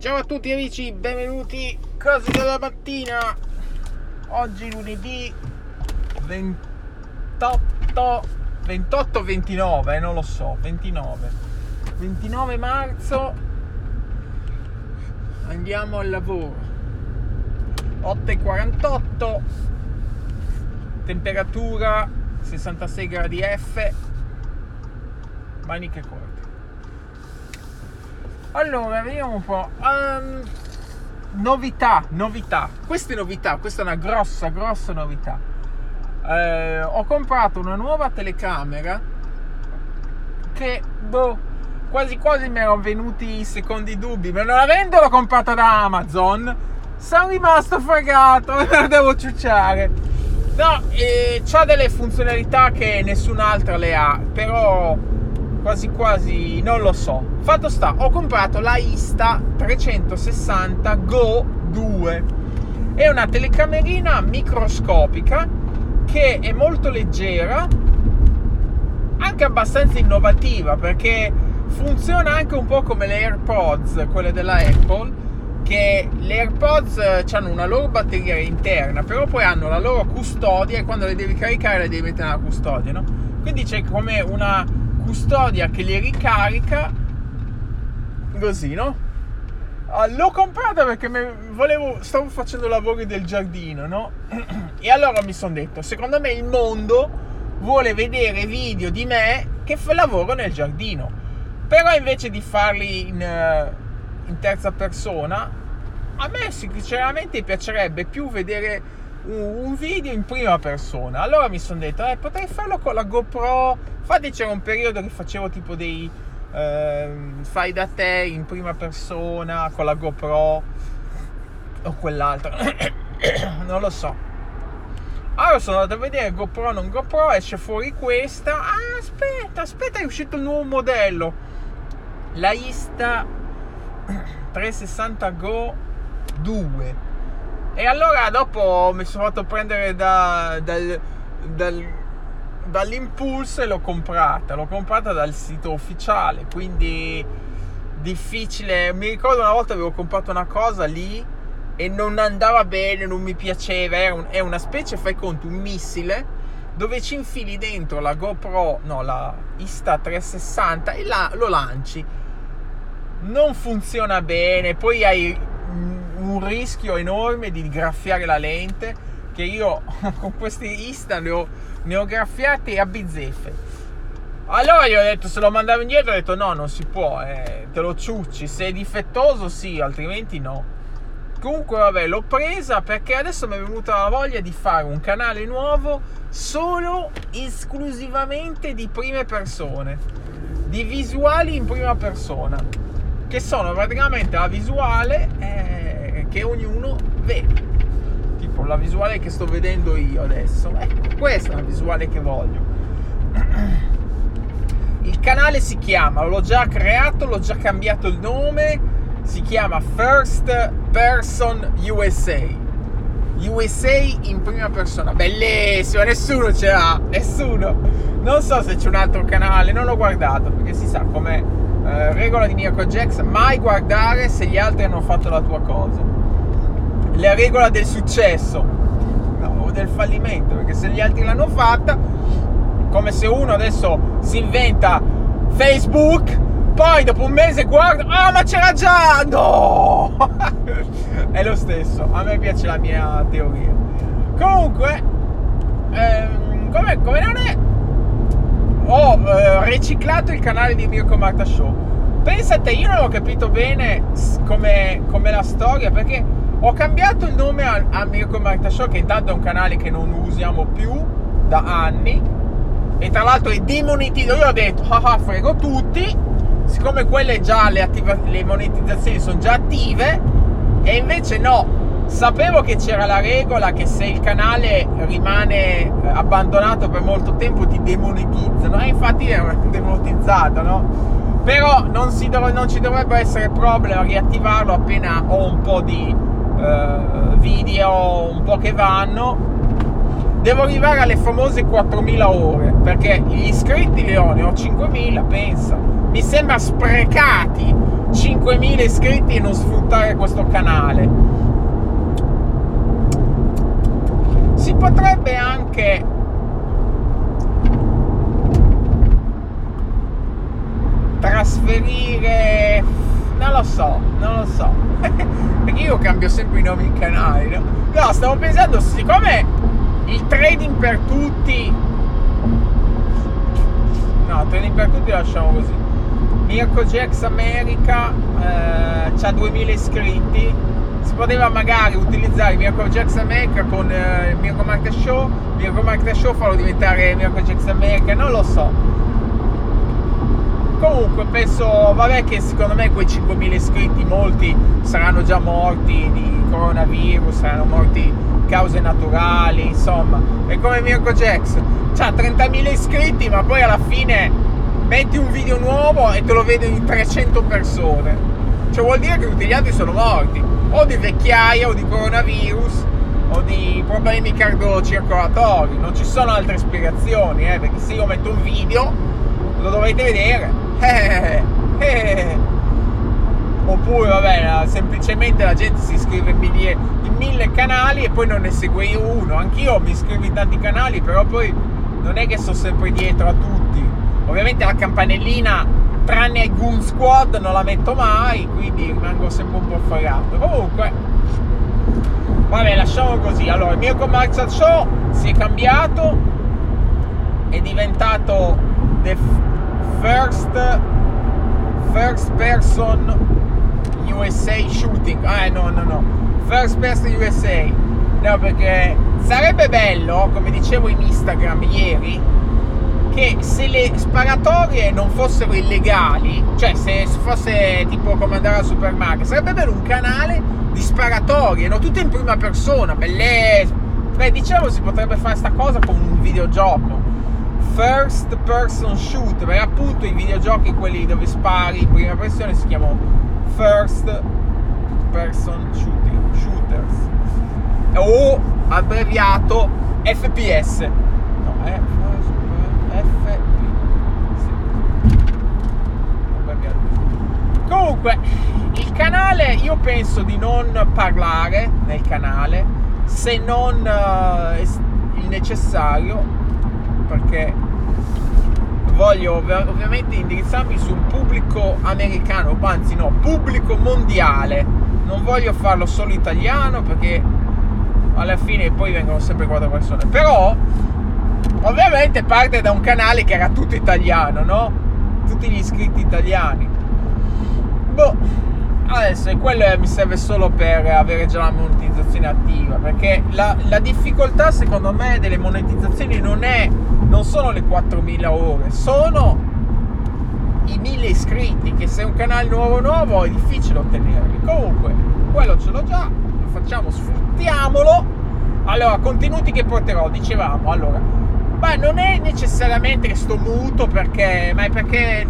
Ciao a tutti amici, benvenuti cose della mattina. Oggi lunedì 28 28 29, non lo so, 29. 29 marzo andiamo al lavoro. 8:48 temperatura 66 gradi F maniche corte. Allora, vediamo un po'. Um, novità, novità. Queste novità, questa è una grossa, grossa novità. Eh, ho comprato una nuova telecamera che, boh, quasi quasi mi erano venuti i secondi dubbi, ma non avendolo comprata da Amazon, sono rimasto fregato, me la devo ciucciare. No, eh, ha delle funzionalità che nessun'altra le ha, però quasi quasi non lo so. Fatto sta, ho comprato la Ista 360 Go 2. È una telecamerina microscopica che è molto leggera, anche abbastanza innovativa perché funziona anche un po' come le AirPods, quelle della Apple, che le AirPods eh, hanno una loro batteria interna, però poi hanno la loro custodia e quando le devi caricare le devi mettere nella custodia, no? Quindi c'è come una custodia che li ricarica così, no? Ah, l'ho comprata perché volevo, stavo facendo lavori del giardino, no? E allora mi sono detto, secondo me il mondo vuole vedere video di me che lavoro nel giardino. Però invece di farli in, eh, in terza persona, a me sinceramente piacerebbe più vedere un video in prima persona. Allora mi sono detto, eh, potrei farlo con la GoPro. Infatti c'era un periodo che facevo tipo dei eh, fai da te in prima persona con la GoPro o quell'altro. non lo so. Allora sono andato a vedere GoPro non GoPro, esce fuori questa. Ah, aspetta, aspetta, è uscito il nuovo modello. La Ista 360 Go 2 e allora dopo mi sono fatto prendere da, dal, dal, dall'impulso e l'ho comprata. L'ho comprata dal sito ufficiale, quindi difficile. Mi ricordo una volta avevo comprato una cosa lì e non andava bene, non mi piaceva. È, un, è una specie, fai conto, un missile dove ci infili dentro la GoPro, no, la Insta 360 e la, lo lanci. Non funziona bene, poi hai un rischio enorme di graffiare la lente che io con questi Insta ne ho, ne ho graffiati a bizzeffe. Allora gli ho detto se lo mandavo indietro, ho detto no, non si può, eh, te lo ciucci, se è difettoso sì, altrimenti no. Comunque vabbè, l'ho presa perché adesso mi è venuta la voglia di fare un canale nuovo solo esclusivamente di prime persone, di visuali in prima persona, che sono praticamente la visuale... Eh, che ognuno vede. Tipo la visuale che sto vedendo io adesso. Ecco, questa è la visuale che voglio. Il canale si chiama, l'ho già creato, l'ho già cambiato il nome, si chiama First Person USA. USA in prima persona, bellissimo, nessuno ce l'ha, nessuno. Non so se c'è un altro canale, non l'ho guardato perché si sa come eh, regola di Mirko Jax, mai guardare se gli altri hanno fatto la tua cosa la regola del successo no, o del fallimento, perché se gli altri l'hanno fatta, come se uno adesso si inventa Facebook, poi dopo un mese guarda, ah oh, ma c'era già, no! È lo stesso, a me piace la mia teoria. Comunque, ehm, come, come non è, ho eh, riciclato il canale di Mirko Marta Show. Pensate, io non ho capito bene come, come la storia, perché ho cambiato il nome a, a Mirko Marta Show, che intanto è un canale che non usiamo più da anni. E tra l'altro è demonetizzato. Io ho detto, ah ah, frego tutti. Siccome quelle già, le, attiva- le monetizzazioni sono già attive. E invece no. Sapevo che c'era la regola che se il canale rimane eh, abbandonato per molto tempo ti demonetizzano. E infatti è demonetizzato, no? Però non, dov- non ci dovrebbe essere problema a riattivarlo appena ho un po' di eh, video un po' che vanno devo arrivare alle famose 4000 ore perché gli iscritti li ho, ne ho 5000 pensa mi sembra sprecati 5.000 iscritti e non sfruttare questo canale. Si potrebbe anche trasferire non lo so, non lo so. Perché io cambio sempre i nomi di canali, no? No, stavo pensando, siccome il trading per tutti. No, trading per tutti lasciamo così. Mirko Jax America eh, ha 2000 iscritti. Poteva magari utilizzare Mirko Jax America con eh, Mirko Market Show. Mirko Market Show farlo diventare Mirko Jax America, non lo so. Comunque penso vabbè che secondo me quei 5.000 iscritti molti saranno già morti di coronavirus saranno morti cause naturali insomma. È come Mirko Jax ha 30.000 iscritti ma poi alla fine metti un video nuovo e te lo vedono 300 persone. Cioè vuol dire che tutti gli altri sono morti o di vecchiaia o di coronavirus o di problemi cardiocircolatori non ci sono altre spiegazioni eh, perché se io metto un video lo dovete vedere. Oppure, vabbè, semplicemente la gente si iscrive in mille canali e poi non ne segue uno. Anch'io mi iscrivo in tanti canali, però poi non è che sto sempre dietro a tutti. Ovviamente la campanellina, tranne Goon Squad, non la metto mai, quindi rimango sempre un po' fregato. Comunque, vabbè, lasciamo così. Allora, il mio commercial show si è cambiato, è diventato The first first person USA shooting. Ah no, no, no. First person USA. No, perché sarebbe bello, come dicevo in Instagram ieri, che se le sparatorie non fossero illegali, cioè se fosse tipo come andare al supermarket, sarebbe bello un canale di sparatorie, no? Tutte in prima persona, bellezza. Beh, diciamo si potrebbe fare sta cosa con un videogioco first person shooter, perché appunto i videogiochi quelli dove spari in prima persona si chiamano first person shooting, shooters o abbreviato FPS. No, è FPS. Comunque, il canale io penso di non parlare nel canale se non uh, il necessario perché voglio ovviamente indirizzarmi su un pubblico americano, anzi no, pubblico mondiale. Non voglio farlo solo italiano perché alla fine poi vengono sempre quattro persone. Però ovviamente parte da un canale che era tutto italiano, no? Tutti gli iscritti italiani. Boh, adesso quello mi serve solo per avere già la monetizzazione attiva perché la, la difficoltà secondo me delle monetizzazioni non è non sono le 4.000 ore, sono i 1.000 iscritti, che se è un canale nuovo nuovo è difficile ottenerli. Comunque, quello ce l'ho già, lo facciamo, sfruttiamolo. Allora, contenuti che porterò, dicevamo, allora, ma non è necessariamente che sto muto perché, ma è perché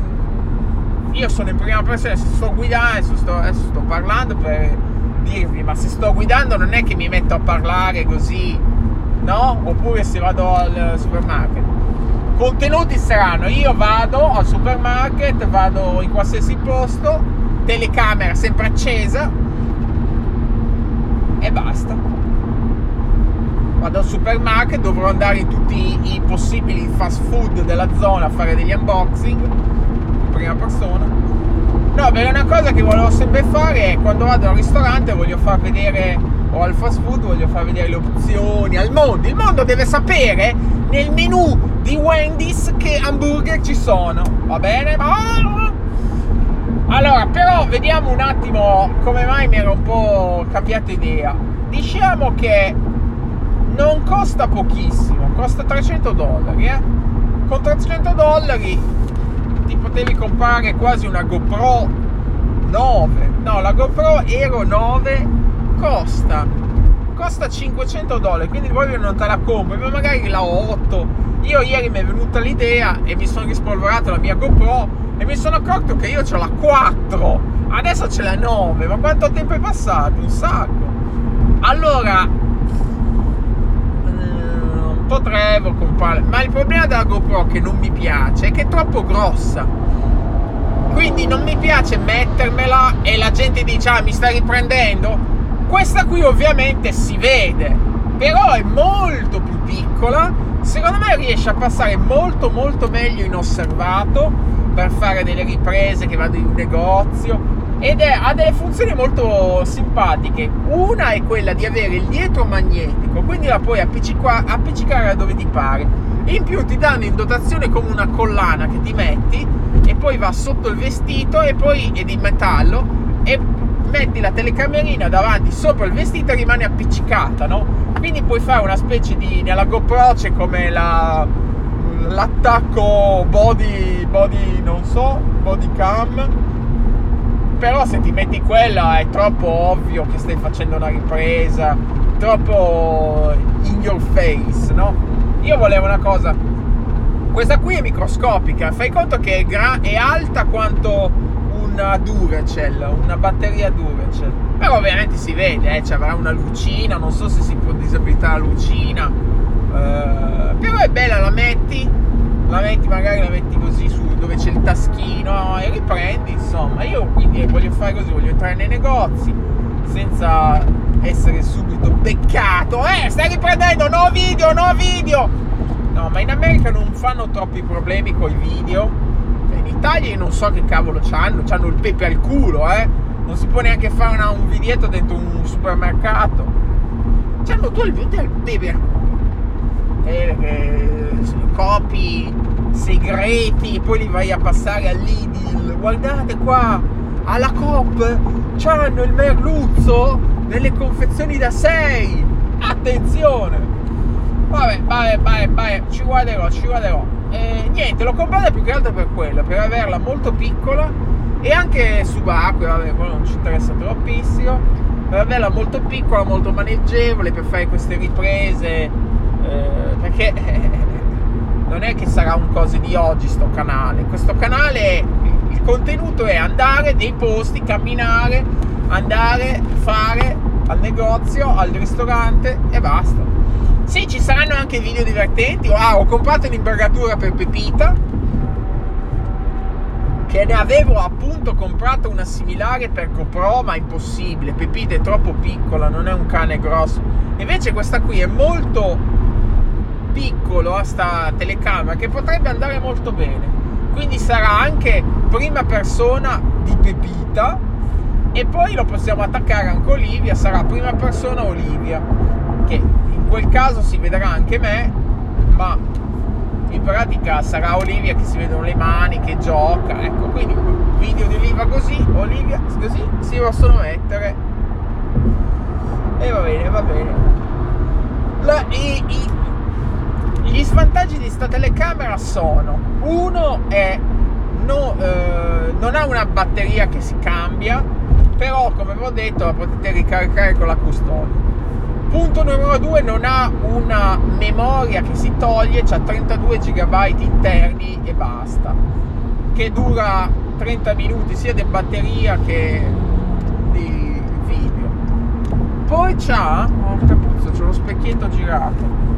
io sono in prima persona, se sto guidando, adesso sto, adesso sto parlando per dirvi, ma se sto guidando non è che mi metto a parlare così, no? Oppure se vado al supermarket. Contenuti saranno io vado al supermarket vado in qualsiasi posto telecamera sempre accesa e basta. Vado al supermarket dovrò andare in tutti i possibili fast food della zona a fare degli unboxing. in prima persona no perché una cosa che volevo sempre fare è quando vado al ristorante voglio far vedere o al fast food voglio far vedere le opzioni al mondo il mondo deve sapere nel menu di Wendy's che hamburger ci sono. Va bene? Allora, però vediamo un attimo come mai mi era un po' cambiato idea. Diciamo che non costa pochissimo, costa 300 dollari, eh? Con 300 dollari ti potevi comprare quasi una GoPro 9. No, la GoPro Hero 9 costa costa 500 dollari, quindi voi non te la compri, ma magari la 8 io ieri mi è venuta l'idea e mi sono rispolverato la mia GoPro e mi sono accorto che io ho la 4, adesso c'è la 9, ma quanto tempo è passato? Un sacco. Potrei comprare, ma il problema della GoPro che non mi piace è che è troppo grossa. quindi non mi piace mettermela e la gente dice ah mi sta riprendendo questa qui ovviamente si vede però è molto più piccola secondo me riesce a passare molto molto meglio inosservato per fare delle riprese che vado in un negozio ed è, ha delle funzioni molto simpatiche. Una è quella di avere il dietro magnetico, quindi la puoi appiccica- appiccicare dove ti pare. In più ti danno in dotazione come una collana che ti metti e poi va sotto il vestito e poi è di metallo e metti la telecamerina davanti sopra il vestito e rimane appiccicata, no? Quindi puoi fare una specie di nella GoPro c'è come la, l'attacco body body non so, body cam però se ti metti quella è troppo ovvio che stai facendo una ripresa, troppo in your face, no? Io volevo una cosa, questa qui è microscopica, fai conto che è, gra- è alta quanto una Duracell, una batteria Duracell, però ovviamente si vede, eh, avrà una lucina, non so se si può disabilitare la lucina, uh, però è bella, la metti, la metti magari la metti così su dove c'è il taschino e riprendi insomma. Io quindi voglio fare così voglio entrare nei negozi senza essere subito beccato. Eh stai riprendendo no video no video. No ma in America non fanno troppi problemi con i video in Italia non so che cavolo c'hanno c'hanno il pepe al culo eh. Non si può neanche fare una, un videetto dentro un supermercato. C'hanno tu il video al pepe al culo. Eh, eh, copi segreti poi li vai a passare all'Idil. Guardate qua, alla Coop c'hanno il merluzzo nelle confezioni da 6. Attenzione! Vabbè, vabbè, vabbè, vabbè, ci guarderò, ci guarderò. E niente, l'ho comprata più che altro per quello, per averla molto piccola e anche subacquea, vabbè, quello non ci interessa troppissimo. Per averla molto piccola, molto maneggevole, per fare queste riprese, eh, perché non è che sarà un coso di oggi sto canale. Questo canale, il contenuto è andare nei posti, camminare, andare, fare al negozio, al ristorante e basta. Sì, ci saranno anche video divertenti. Ah, ho comprato un'imbergatura per Pepita. Che ne avevo appunto comprato una similare per GoPro, ma impossibile. Pepita è troppo piccola, non è un cane grosso. Invece questa qui è molto piccolo a sta telecamera che potrebbe andare molto bene. Quindi sarà anche prima persona di Pepita e poi lo possiamo attaccare anche Olivia, sarà prima persona Olivia, che in quel caso si vedrà anche me, ma in pratica sarà Olivia che si vedono le mani, che gioca, ecco, quindi video di Olivia così, Olivia così si possono mettere. E va bene, va bene. La, i, i, gli svantaggi di questa telecamera sono, uno è no, eh, non ha una batteria che si cambia, però come avevo detto la potete ricaricare con la custodia. Punto numero due, non ha una memoria che si toglie, ha 32 GB interni e basta, che dura 30 minuti sia di batteria che di video. Poi c'ha, oh capuzzo, c'è lo specchietto girato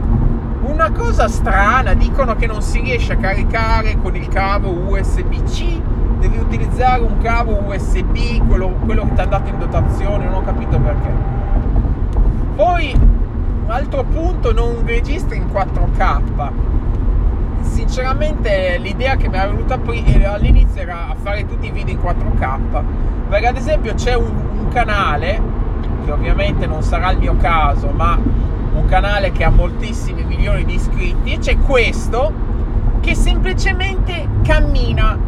una cosa strana, dicono che non si riesce a caricare con il cavo USB-C, devi utilizzare un cavo USB, quello, quello che ti ha dato in dotazione, non ho capito perché. Poi, altro punto, non registra in 4K. Sinceramente l'idea che mi era venuta all'inizio era fare tutti i video in 4K. Perché ad esempio c'è un, un canale, che ovviamente non sarà il mio caso, ma un canale che ha moltissimi milioni di iscritti e c'è questo che semplicemente cammina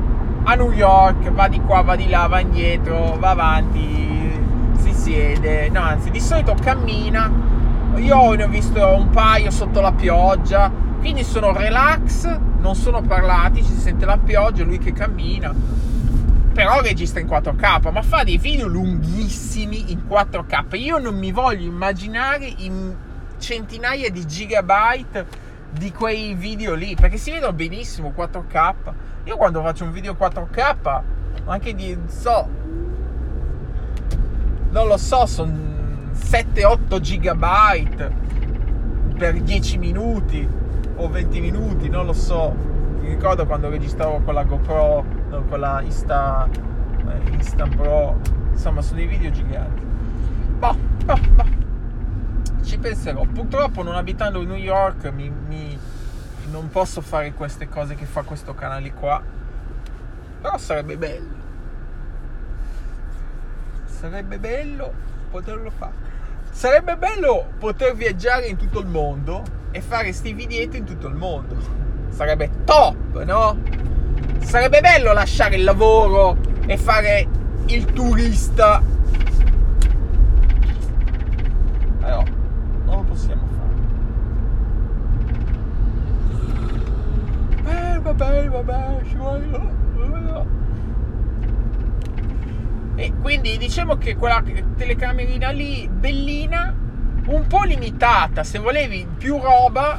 a New York, va di qua, va di là, va indietro, va avanti, si siede, no anzi di solito cammina, io ne ho visto un paio sotto la pioggia, quindi sono relax, non sono parlati, ci si sente la pioggia, lui che cammina, però registra in 4K, ma fa dei video lunghissimi in 4K, io non mi voglio immaginare in centinaia di gigabyte di quei video lì perché si vedono benissimo 4K. Io quando faccio un video 4K, anche di so, non lo so, sono 7-8 gigabyte per 10 minuti o 20 minuti, non lo so. Mi ricordo quando registravo con la GoPro no, con la Insta, eh, Insta Pro, insomma sono dei video giganti. Boh, boh, boh. Penserò. Purtroppo non abitando in New York mi, mi, non posso fare queste cose che fa questo canale qua. Però sarebbe bello. Sarebbe bello poterlo fare. Sarebbe bello poter viaggiare in tutto il mondo e fare sti videetti in tutto il mondo. Sarebbe top, no? Sarebbe bello lasciare il lavoro e fare il turista. Però non lo possiamo fare. Eh, vabbè, vabbè, ci voglio. E quindi diciamo che quella telecamerina lì, bellina, un po' limitata. Se volevi più roba,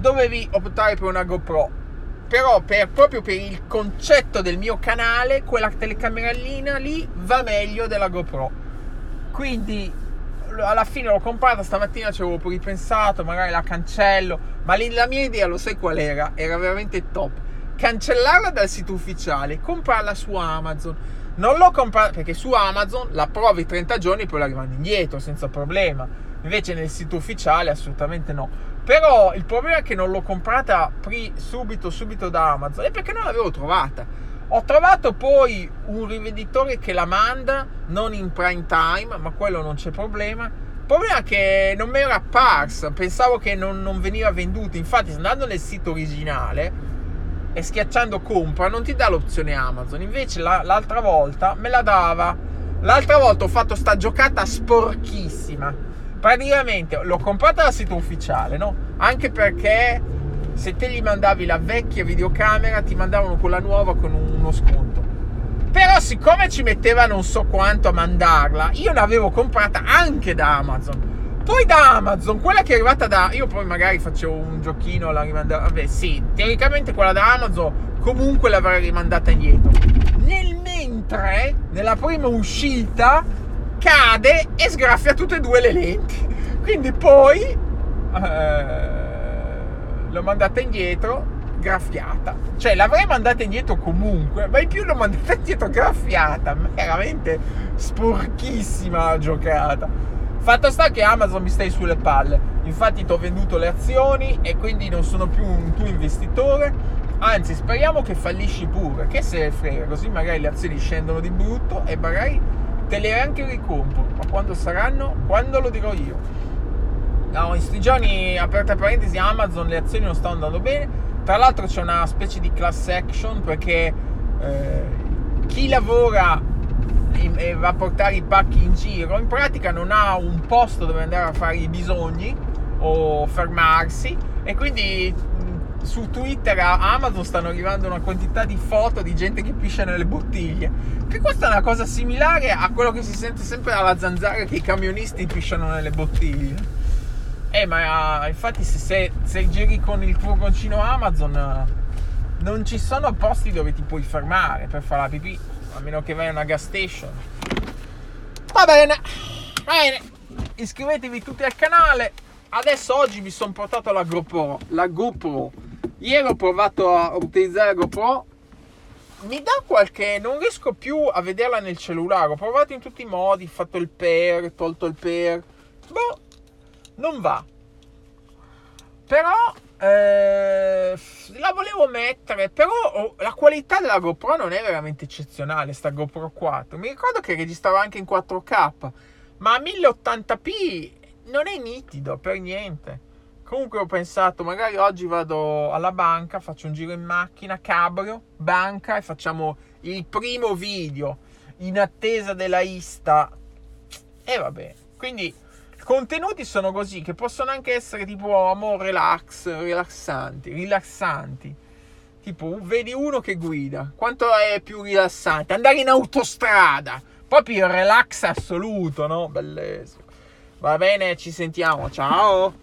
dovevi optare per una GoPro. Però per, proprio per il concetto del mio canale, quella telecamerina lì va meglio della GoPro. Quindi alla fine l'ho comprata stamattina, ci avevo ripensato, magari la cancello. Ma la mia idea, lo sai qual era? Era veramente top. Cancellarla dal sito ufficiale, comprarla su Amazon non l'ho comprata perché su Amazon la provi 30 giorni e poi la rimandi indietro senza problema. Invece nel sito ufficiale assolutamente no. Però il problema è che non l'ho comprata pri- subito, subito da Amazon. È perché non l'avevo trovata. Ho trovato poi un rivenditore che la manda, non in prime time, ma quello non c'è problema. Il problema è che non mi era apparsa, pensavo che non, non veniva venduta. Infatti, andando nel sito originale, e schiacciando compra non ti dà l'opzione Amazon. Invece la, l'altra volta me la dava. L'altra volta ho fatto sta giocata sporchissima. Praticamente l'ho comprata dal sito ufficiale, no? Anche perché se te gli mandavi la vecchia videocamera ti mandavano quella nuova con uno sconto. Però siccome ci metteva non so quanto a mandarla, io l'avevo comprata anche da Amazon. Poi da Amazon, quella che è arrivata da. Io poi magari facevo un giochino, la rimandavo. Vabbè, sì, teoricamente quella da Amazon comunque l'avrei rimandata indietro. Nel mentre, nella prima uscita, cade e sgraffia tutte e due le lenti. Quindi poi eh, l'ho mandata indietro, graffiata. Cioè, l'avrei mandata indietro comunque, ma in più l'ho mandata indietro graffiata. Veramente sporchissima la giocata. Fatto sta che Amazon mi stai sulle palle. Infatti ti ho venduto le azioni e quindi non sono più un tuo investitore. Anzi, speriamo che fallisci pure. Che se ne frega, così magari le azioni scendono di brutto e magari te le anche ricompro. Ma quando saranno? Quando lo dirò io. In questi giorni, aperta parentesi, Amazon le azioni non stanno andando bene. Tra l'altro c'è una specie di class action perché eh, chi lavora e va a portare i pacchi in giro, in pratica non ha un posto dove andare a fare i bisogni o fermarsi e quindi su Twitter a Amazon stanno arrivando una quantità di foto di gente che piscia nelle bottiglie. Che questa è una cosa similare a quello che si sente sempre dalla zanzara che i camionisti pisciano nelle bottiglie. Eh, ma infatti se, se, se giri con il furgoncino Amazon non ci sono posti dove ti puoi fermare per fare la pipì a meno che vai a una gas station. Va bene, bene, iscrivetevi tutti al canale. Adesso oggi mi sono portato la GoPro, la GoPro. Ieri ho provato a utilizzare la GoPro. Mi dà qualche... non riesco più a vederla nel cellulare. Ho provato in tutti i modi, fatto il pair, tolto il pair. Boh, non va. Però eh, la volevo mettere, però oh, la qualità della GoPro non è veramente eccezionale, sta GoPro 4. Mi ricordo che registrava anche in 4K, ma a 1080p non è nitido per niente. Comunque ho pensato, magari oggi vado alla banca, faccio un giro in macchina, cabrio, banca e facciamo il primo video in attesa della Ista. E vabbè, quindi contenuti sono così, che possono anche essere tipo amore relax, rilassanti, rilassanti. Tipo, vedi uno che guida, quanto è più rilassante? Andare in autostrada, proprio il relax assoluto, no? Bellissimo. Va bene, ci sentiamo, ciao!